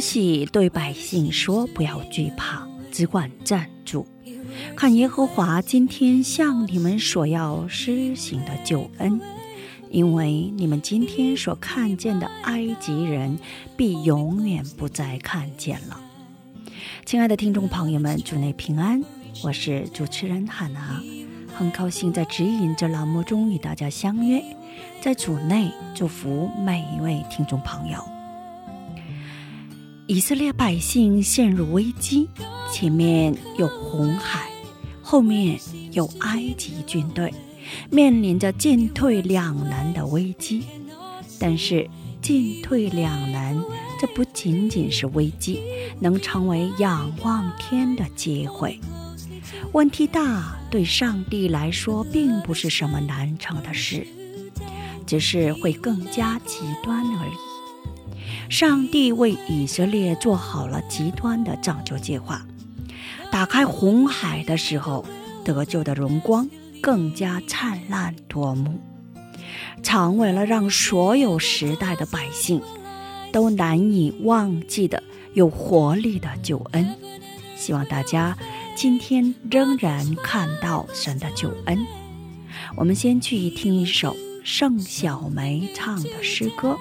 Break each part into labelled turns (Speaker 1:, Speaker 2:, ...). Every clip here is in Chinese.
Speaker 1: 喜对百姓说：“不要惧怕，只管站住，看耶和华今天向你们所要施行的救恩，因为你们今天所看见的埃及人，必永远不再看见了。”亲爱的听众朋友们，主内平安，我是主持人汉娜，很高兴在指引这栏目中与大家相约，在主内祝福每一位听众朋友。以色列百姓陷入危机，前面有红海，后面有埃及军队，面临着进退两难的危机。但是进退两难，这不仅仅是危机，能成为仰望天的机会。问题大，对上帝来说并不是什么难成的事，只是会更加极端而已。上帝为以色列做好了极端的拯救计划。打开红海的时候，得救的荣光更加灿烂夺目，成为了让所有时代的百姓都难以忘记的有活力的救恩。希望大家今天仍然看到神的救恩。我们先去听一首盛小梅唱的诗歌。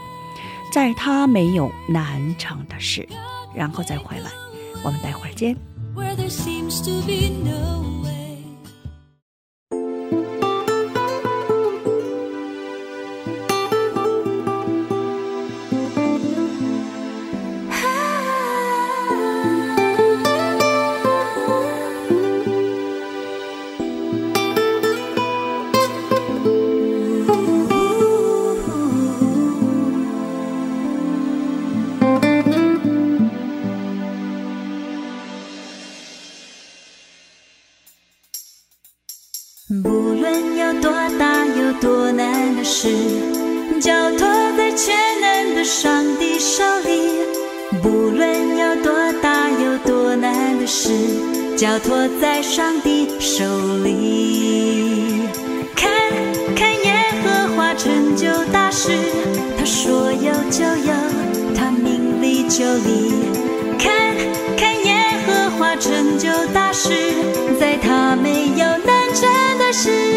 Speaker 1: 在他没有难成的事，然后再回来，我们待会儿见。
Speaker 2: where there seems to be no way. 手里。看看耶和华成就大事，他说有就有，他命里就立。看看耶和华成就大事，在他没有难成的事。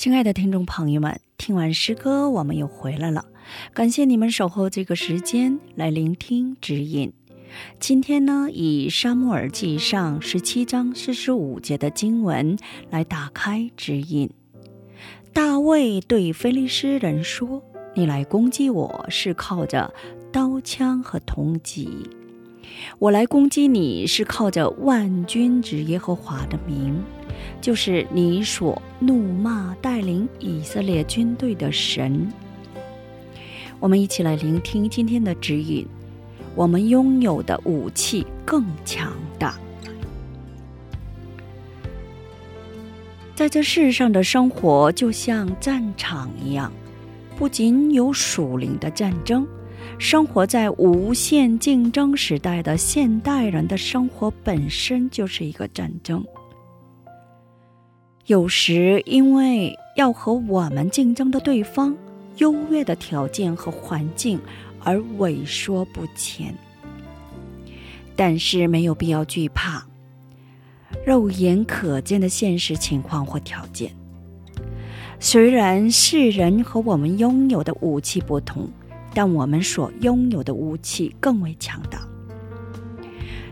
Speaker 1: 亲爱的听众朋友们，听完诗歌，我们又回来了。感谢你们守候这个时间来聆听指引。今天呢，以《沙漠耳记上》十七章四十五节的经文来打开指引。大卫对菲利斯人说：“你来攻击我是靠着刀枪和铜戟，我来攻击你是靠着万军之耶和华的名。”就是你所怒骂带领以色列军队的神。我们一起来聆听今天的指引。我们拥有的武器更强大。在这世上的生活就像战场一样，不仅有属灵的战争，生活在无限竞争时代的现代人的生活本身就是一个战争。有时，因为要和我们竞争的对方优越的条件和环境而畏缩不前，但是没有必要惧怕肉眼可见的现实情况或条件。虽然世人和我们拥有的武器不同，但我们所拥有的武器更为强大。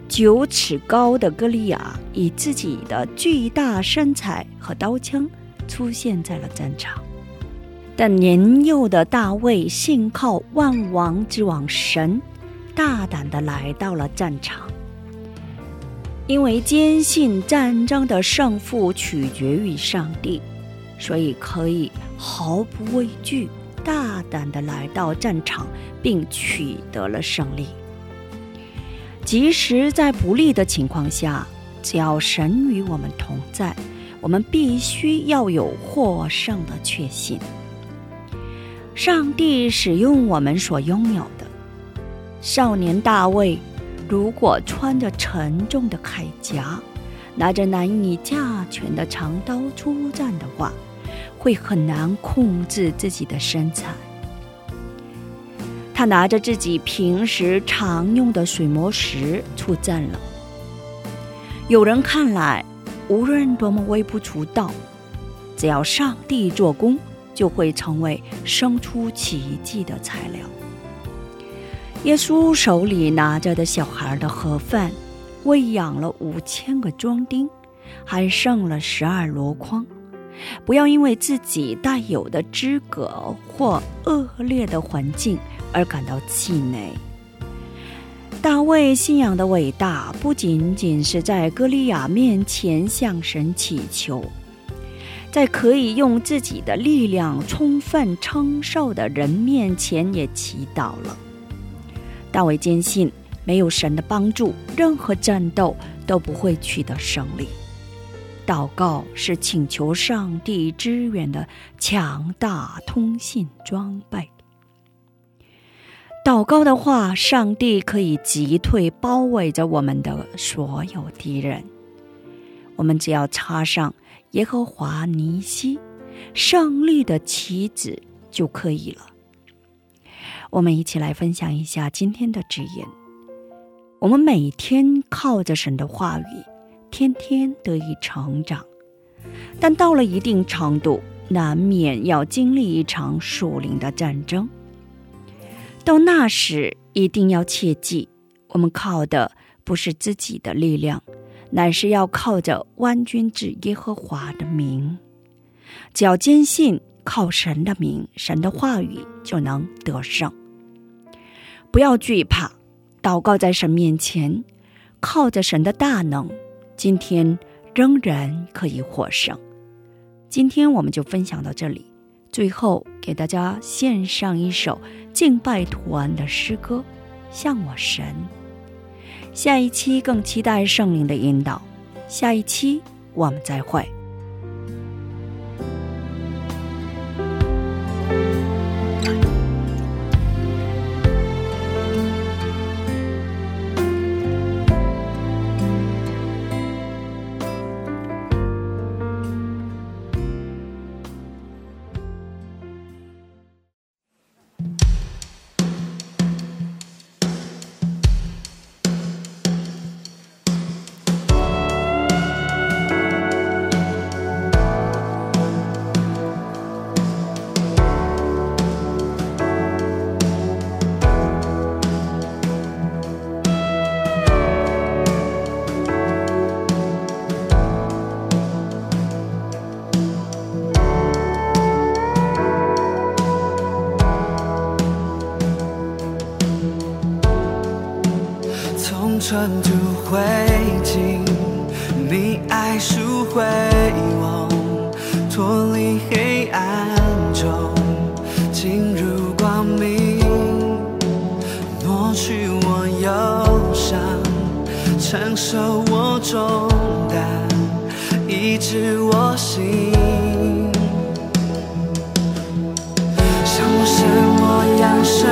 Speaker 1: 九尺高的歌利亚以自己的巨大身材和刀枪出现在了战场，但年幼的大卫信靠万王之王神，大胆地来到了战场。因为坚信战争的胜负取决于上帝，所以可以毫不畏惧，大胆地来到战场，并取得了胜利。即使在不利的情况下，只要神与我们同在，我们必须要有获胜的确信。上帝使用我们所拥有的。少年大卫，如果穿着沉重的铠甲，拿着难以驾拳的长刀出战的话，会很难控制自己的身材。他拿着自己平时常用的水磨石出战了。有人看来，无论多么微不足道，只要上帝做工，就会成为生出奇迹的材料。耶稣手里拿着的小孩的盒饭，喂养了五千个庄丁，还剩了十二箩筐。不要因为自己带有的资格或恶劣的环境。而感到气馁。大卫信仰的伟大，不仅仅是在歌利亚面前向神祈求，在可以用自己的力量充分承受的人面前也祈祷了。大卫坚信，没有神的帮助，任何战斗都不会取得胜利。祷告是请求上帝支援的强大通信装备。祷告的话，上帝可以击退包围着我们的所有敌人。我们只要插上耶和华尼西胜利的旗子就可以了。我们一起来分享一下今天的指引。我们每天靠着神的话语，天天得以成长，但到了一定程度，难免要经历一场属灵的战争。到那时，一定要切记，我们靠的不是自己的力量，乃是要靠着万军之耶和华的名。只要坚信靠神的名、神的话语，就能得胜。不要惧怕，祷告在神面前，靠着神的大能，今天仍然可以获胜。今天我们就分享到这里，最后给大家献上一首敬拜图案的诗歌。向我神。下一期更期待圣灵的引导。下一期我们再会。
Speaker 3: 尘土灰烬，你爱赎回我，脱离黑暗中，进入光明，挪去我忧伤，承受我重担，医治我心，像我神我扬声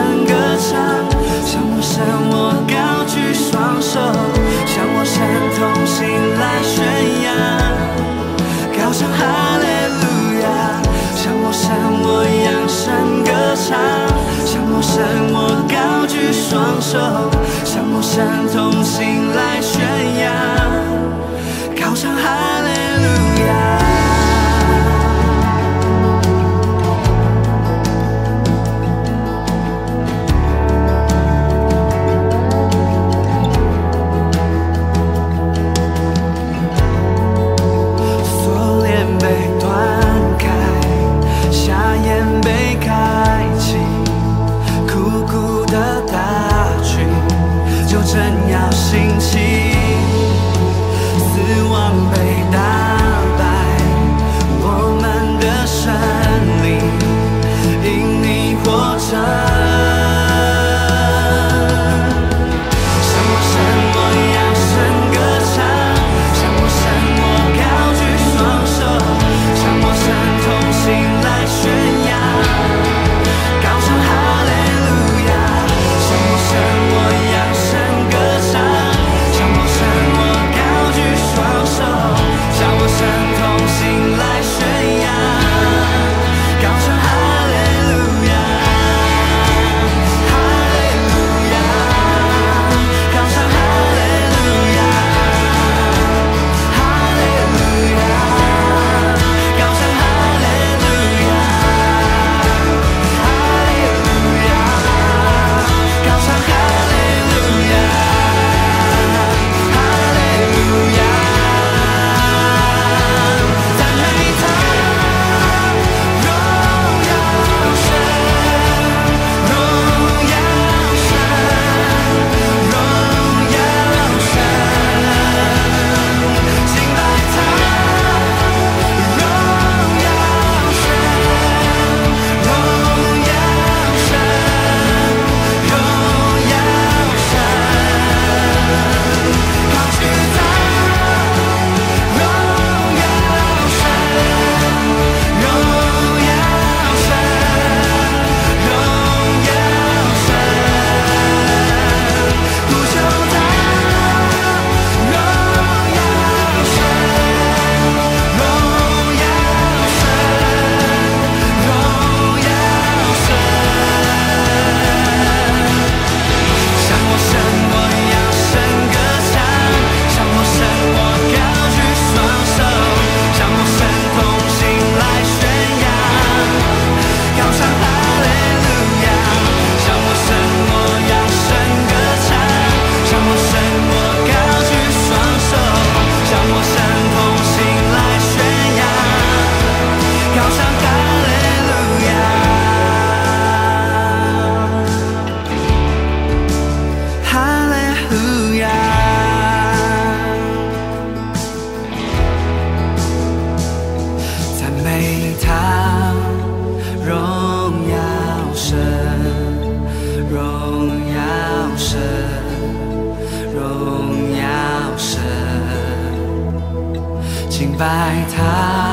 Speaker 3: 白塔